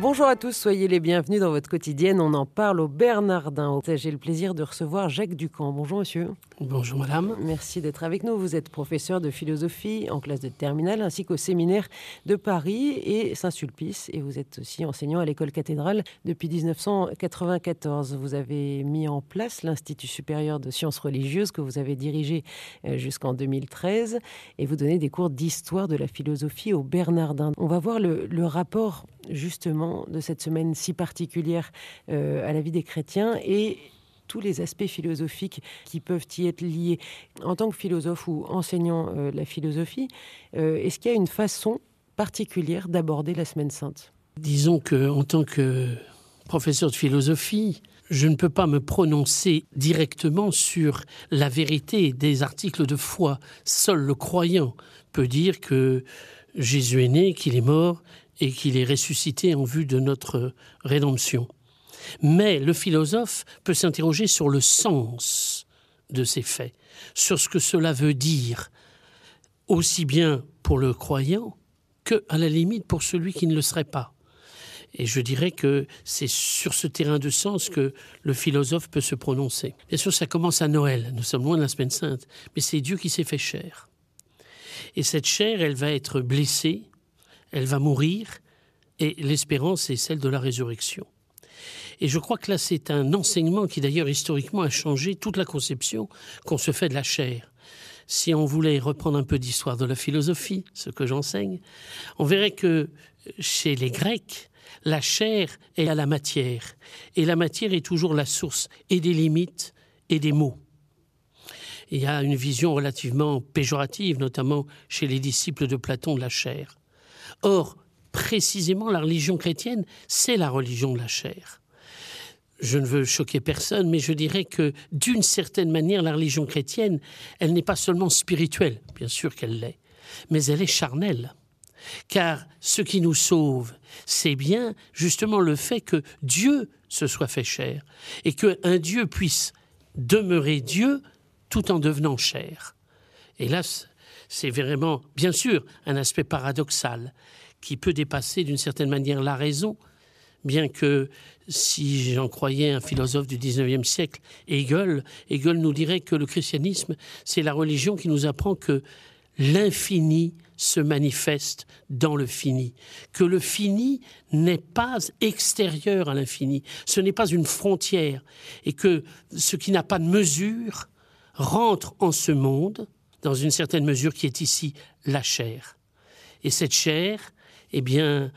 Bonjour à tous, soyez les bienvenus dans votre quotidienne. On en parle au Bernardin. J'ai le plaisir de recevoir Jacques Ducamp. Bonjour monsieur. Bonjour madame. Merci d'être avec nous. Vous êtes professeur de philosophie en classe de terminale ainsi qu'au séminaire de Paris et Saint-Sulpice. Et vous êtes aussi enseignant à l'école cathédrale depuis 1994. Vous avez mis en place l'Institut supérieur de sciences religieuses que vous avez dirigé euh, jusqu'en 2013 et vous donnez des cours d'histoire de la philosophie au Bernardin. On va voir le, le rapport justement de cette semaine si particulière euh, à la vie des chrétiens et tous les aspects philosophiques qui peuvent y être liés. En tant que philosophe ou enseignant euh, la philosophie, euh, est-ce qu'il y a une façon particulière d'aborder la semaine sainte? Disons que en tant que professeur de philosophie, je ne peux pas me prononcer directement sur la vérité des articles de foi. Seul le croyant peut dire que Jésus est né, qu'il est mort et qu'il est ressuscité en vue de notre rédemption. Mais le philosophe peut s'interroger sur le sens de ces faits, sur ce que cela veut dire, aussi bien pour le croyant que, à la limite, pour celui qui ne le serait pas. Et je dirais que c'est sur ce terrain de sens que le philosophe peut se prononcer. Bien sûr, ça commence à Noël, nous sommes loin de la semaine sainte, mais c'est Dieu qui s'est fait chair. Et cette chair, elle va être blessée, elle va mourir, et l'espérance est celle de la résurrection. Et je crois que là, c'est un enseignement qui d'ailleurs historiquement a changé toute la conception qu'on se fait de la chair. Si on voulait reprendre un peu d'histoire de la philosophie, ce que j'enseigne, on verrait que chez les Grecs, la chair est à la matière, et la matière est toujours la source et des limites et des mots. Il y a une vision relativement péjorative, notamment chez les disciples de Platon de la chair. Or, précisément, la religion chrétienne, c'est la religion de la chair. Je ne veux choquer personne, mais je dirais que d'une certaine manière, la religion chrétienne, elle n'est pas seulement spirituelle, bien sûr qu'elle l'est, mais elle est charnelle. Car ce qui nous sauve, c'est bien justement le fait que Dieu se soit fait chair, et qu'un Dieu puisse demeurer Dieu tout en devenant chair. Là, c'est vraiment, bien sûr, un aspect paradoxal qui peut dépasser d'une certaine manière la raison, bien que si j'en croyais un philosophe du XIXe siècle, Hegel, Hegel nous dirait que le christianisme, c'est la religion qui nous apprend que l'infini se manifeste dans le fini, que le fini n'est pas extérieur à l'infini, ce n'est pas une frontière, et que ce qui n'a pas de mesure rentre en ce monde, dans une certaine mesure qui est ici la chair. Et cette chair, eh bien,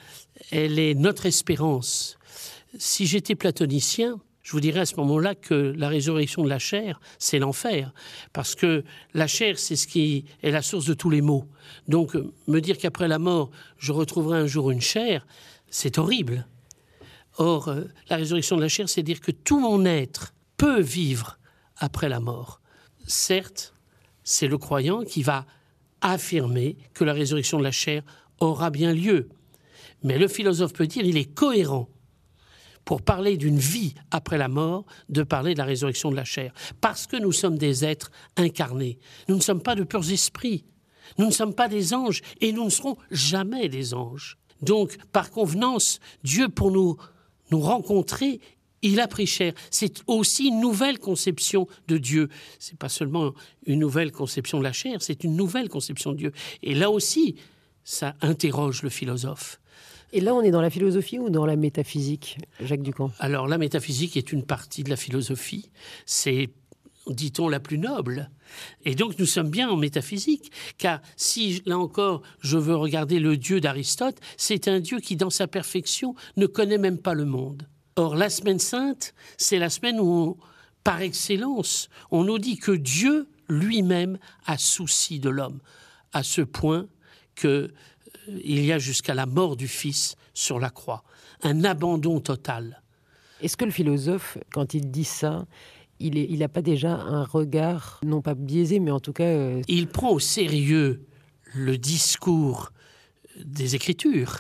elle est notre espérance. Si j'étais platonicien, je vous dirais à ce moment-là que la résurrection de la chair, c'est l'enfer, parce que la chair, c'est ce qui est la source de tous les maux. Donc, me dire qu'après la mort, je retrouverai un jour une chair, c'est horrible. Or, euh, la résurrection de la chair, c'est dire que tout mon être peut vivre après la mort. Certes, c'est le croyant qui va affirmer que la résurrection de la chair aura bien lieu. Mais le philosophe peut dire il est cohérent pour parler d'une vie après la mort, de parler de la résurrection de la chair. Parce que nous sommes des êtres incarnés. Nous ne sommes pas de purs esprits. Nous ne sommes pas des anges et nous ne serons jamais des anges. Donc, par convenance, Dieu, pour nous, nous rencontrer, il a pris cher. C'est aussi une nouvelle conception de Dieu. C'est pas seulement une nouvelle conception de la chair, c'est une nouvelle conception de Dieu. Et là aussi, ça interroge le philosophe. Et là, on est dans la philosophie ou dans la métaphysique, Jacques Ducamp? Alors, la métaphysique est une partie de la philosophie. C'est dit-on, la plus noble. Et donc nous sommes bien en métaphysique, car si, là encore, je veux regarder le Dieu d'Aristote, c'est un Dieu qui, dans sa perfection, ne connaît même pas le monde. Or, la semaine sainte, c'est la semaine où, par excellence, on nous dit que Dieu lui-même a souci de l'homme, à ce point qu'il euh, y a jusqu'à la mort du Fils sur la croix, un abandon total. Est-ce que le philosophe, quand il dit ça, il n'a pas déjà un regard, non pas biaisé, mais en tout cas... Euh, il prend au sérieux le discours des Écritures.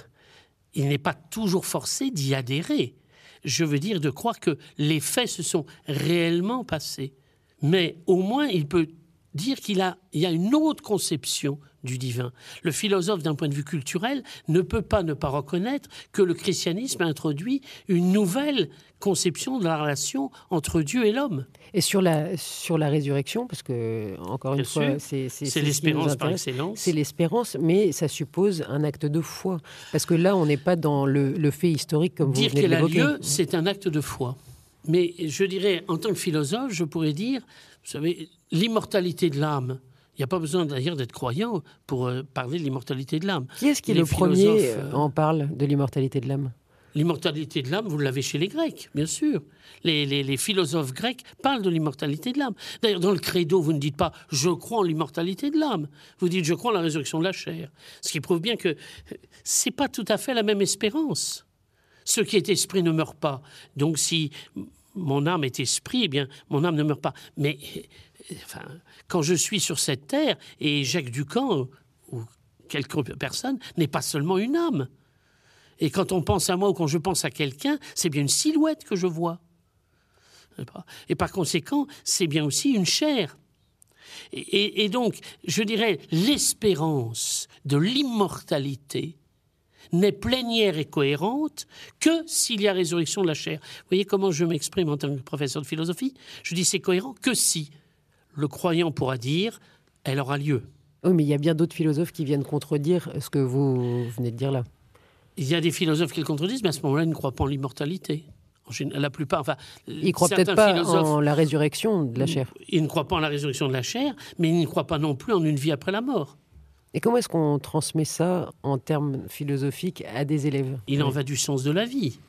Il n'est pas toujours forcé d'y adhérer je veux dire, de croire que les faits se sont réellement passés. Mais au moins, il peut dire qu'il a, il y a une autre conception du divin. Le philosophe, d'un point de vue culturel, ne peut pas ne pas reconnaître que le christianisme a introduit une nouvelle conception de la relation entre Dieu et l'homme. Et sur la, sur la résurrection, parce que, encore une fois, c'est l'espérance par excellence. C'est l'espérance, mais ça suppose un acte de foi. Parce que là, on n'est pas dans le, fait historique comme dire vous venez de l'évoquer. Dire qu'elle a lieu, c'est un acte de foi. Mais je dirais, en tant que philosophe, je pourrais dire, vous savez, l'immortalité de l'âme. Il n'y a pas besoin d'ailleurs d'être croyant pour euh, parler de l'immortalité de l'âme. Qui est-ce qui le premier euh, en parle de l'immortalité de l'âme? L'immortalité de l'âme, vous l'avez chez les Grecs, bien sûr. Les, philosophes grecs parlent de l'immortalité de l'âme. D'ailleurs, dans le credo, vous ne dites pas je crois en l'immortalité de l'âme. Vous dites je crois en la résurrection de la chair. Ce qui prouve bien que euh, c'est pas tout à fait la même espérance. Ce qui est esprit ne meurt pas. Donc si mon âme est esprit, eh bien, mon âme ne meurt pas. Mais quand je suis sur cette terre, et Jacques Ducamp, ou quelques personnes, n'est pas seulement une âme. Et quand on pense à moi ou quand je pense à quelqu'un, c'est bien une silhouette que je vois. Et par conséquent, c'est bien aussi une chair. Et, et donc, je dirais, l'espérance de l'immortalité n'est plénière et cohérente que s'il y a résurrection de la chair. Vous voyez comment je m'exprime en tant que professeur de philosophie? Je dis c'est cohérent que si le croyant pourra dire elle aura lieu. Oui, mais il y a bien d'autres philosophes qui viennent contredire ce que vous venez de dire là. Il y a des philosophes qui le contredisent, mais à ce moment-là, ils ne croient pas en l'immortalité. La plupart, enfin, ils ne croient peut-être pas en la résurrection de la chair. Ils ne croient pas en la résurrection de la chair, mais ils ne croient pas non plus en une vie après la mort. Et comment est-ce qu'on transmet ça en termes philosophiques à des élèves? Il en va du sens de la vie.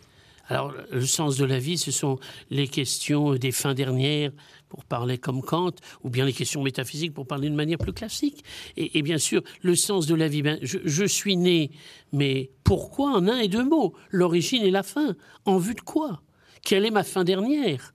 Alors, le sens de la vie, ce sont les questions des fins dernières, pour parler comme Kant, ou bien les questions métaphysiques, pour parler d'une manière plus classique. Et, bien sûr, le sens de la vie, ben, je, suis né, mais pourquoi en un et deux mots? L'origine et la fin. En vue de quoi? Quelle est ma fin dernière?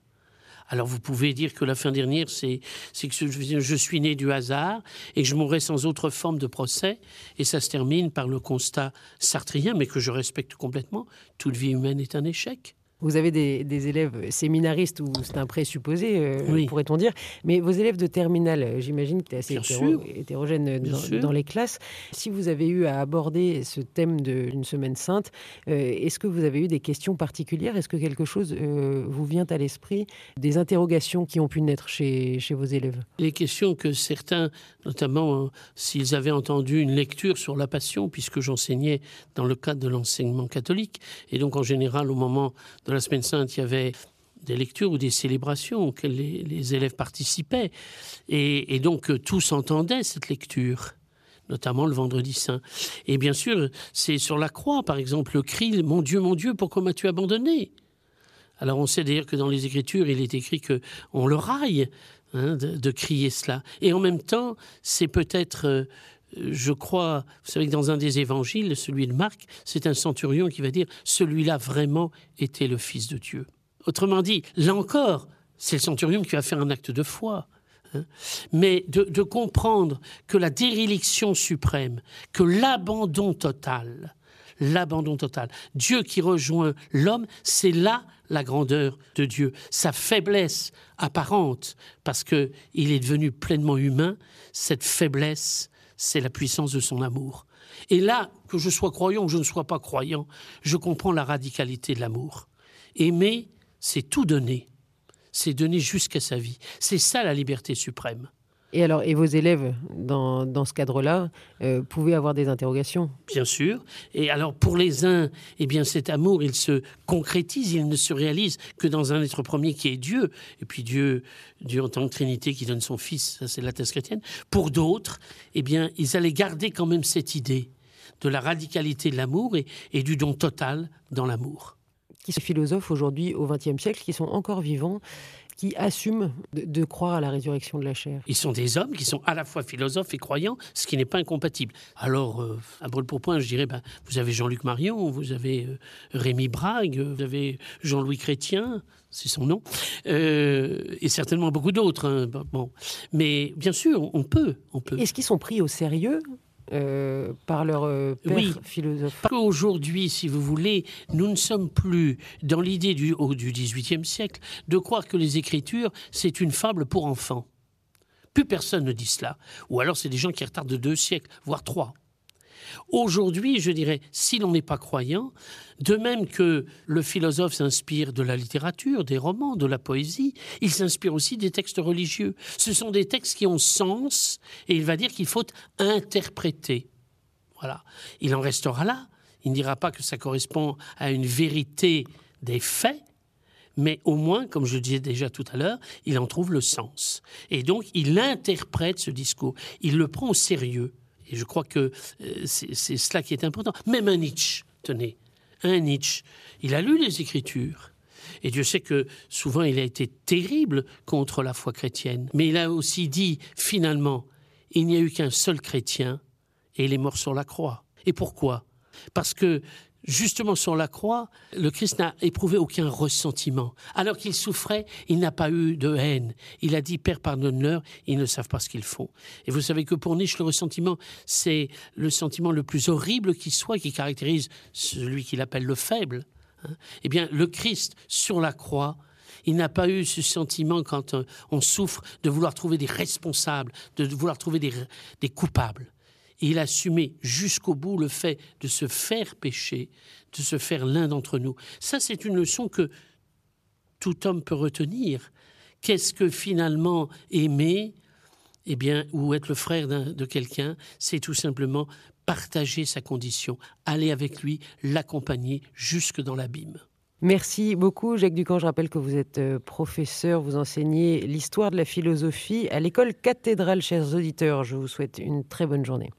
Alors vous pouvez dire que la fin dernière, c'est que je, suis né du hasard et que je mourrai sans autre forme de procès. Et ça se termine par le constat sartrien, mais que je respecte complètement. Toute vie humaine est un échec. Vous avez des, élèves séminaristes ou c'est un présupposé, euh, pourrait-on dire. Mais vos élèves de terminale, euh, j'imagine que c'est assez hétérogène dans, les classes. Si vous avez eu à aborder ce thème d'une semaine sainte, euh, est-ce que vous avez eu des questions particulières? Est-ce que quelque chose vous vient à l'esprit? Des interrogations qui ont pu naître chez, chez vos élèves? Les questions que certains, notamment s'ils avaient entendu une lecture sur la passion, puisque j'enseignais dans le cadre de l'enseignement catholique, et donc en général au moment de la Semaine Sainte, il y avait des lectures ou des célébrations auxquelles les, élèves participaient. Et, donc, euh, tous entendaient cette lecture notamment le vendredi saint. Et bien sûr, c'est sur la croix, par exemple, le cri Mon Dieu, mon Dieu, pourquoi m'as-tu abandonné? Alors on sait d'ailleurs que dans les Écritures, il est écrit que on le raille hein, de, crier cela. Et en même temps, c'est peut-être euh, je crois, vous savez que dans un des évangiles, celui de Marc, c'est un centurion qui va dire celui-là vraiment était le Fils de Dieu. Autrement dit, là encore, c'est le centurion qui va faire un acte de foi. Hein. Mais de, comprendre que la déréliction suprême, que l'abandon total, l'abandon total, Dieu qui rejoint l'homme, c'est là la grandeur de Dieu, sa faiblesse apparente, parce qu'il est devenu pleinement humain, cette faiblesse c'est la puissance de son amour. Et là, que je sois croyant ou je ne sois pas croyant, je comprends la radicalité de l'amour. Aimer, c'est tout donner. C'est donner jusqu'à sa vie. C'est ça la liberté suprême. Et alors, et vos élèves, dans, dans ce cadre-là, euh, pouvaient avoir des interrogations? Bien sûr. Et alors, pour les uns, eh bien, cet amour, il se concrétise, il ne se réalise que dans un être premier qui est Dieu. Et puis Dieu, Dieu en tant que Trinité qui donne son Fils, ça c'est la thèse chrétienne. Pour d'autres, eh bien, ils allaient garder quand même cette idée de la radicalité de l'amour et, et du don total dans l'amour. Qui sont philosophes aujourd'hui au XXe siècle, qui sont encore vivants qui assument de, croire à la résurrection de la chair. Ils sont des hommes qui sont à la fois philosophes et croyants, ce qui n'est pas incompatible. Alors, euh, à brûle pour point, je dirais, ben, vous avez Jean-Luc Marion, vous avez euh, Rémi Brague, vous avez Jean-Louis Chrétien, c'est son nom, euh, et certainement beaucoup d'autres. Hein, bon. Mais bien sûr, on peut. On peut. Est-ce qu'ils sont pris au sérieux euh, par leur euh, père oui. philosophe. Parce qu'aujourd'hui, si vous voulez, nous ne sommes plus dans l'idée du, au, du XVIIIe siècle de croire que les Écritures, c'est une fable pour enfants. Plus personne ne dit cela. Ou alors c'est des gens qui retardent de deux siècles, voire trois. Aujourd'hui, je dirais, si l'on n'est pas croyant, de même que le philosophe s'inspire de la littérature, des romans, de la poésie, il s'inspire aussi des textes religieux. Ce sont des textes qui ont sens et il va dire qu'il faut interpréter. Voilà. Il en restera là. Il ne dira pas que ça correspond à une vérité des faits, mais au moins, comme je le disais déjà tout à l'heure, il en trouve le sens. Et donc, il interprète ce discours. Il le prend au sérieux. Et je crois que euh, c'est cela qui est important. Même un Nietzsche, tenez, un Nietzsche, il a lu les Écritures. Et Dieu sait que souvent il a été terrible contre la foi chrétienne. Mais il a aussi dit, finalement, il n'y a eu qu'un seul chrétien et il est mort sur la croix. Et pourquoi? Parce que justement sur la croix, le Christ n'a éprouvé aucun ressentiment. Alors qu'il souffrait, il n'a pas eu de haine. Il a dit, Père, pardonne-leur, ils ne savent pas ce qu'ils font. Et vous savez que pour Nietzsche, le ressentiment, c'est le sentiment le plus horrible qui soit, qui caractérise celui qu'il appelle le faible. Hein. eh bien, le Christ, sur la croix, il n'a pas eu ce sentiment quand euh, on souffre de vouloir trouver des responsables, de vouloir trouver des, des coupables il assumait jusqu'au bout le fait de se faire pécher, de se faire l'un d'entre nous. Ça, c'est une leçon que tout homme peut retenir. Qu'est-ce que finalement aimer eh bien, ou être le frère de quelqu'un, c'est tout simplement partager sa condition, aller avec lui, l'accompagner jusque dans l'abîme. Merci beaucoup, Jacques Ducamp. Je rappelle que vous êtes euh, professeur, vous enseignez l'histoire de la philosophie à l'école cathédrale, chers auditeurs. Je vous souhaite une très bonne journée.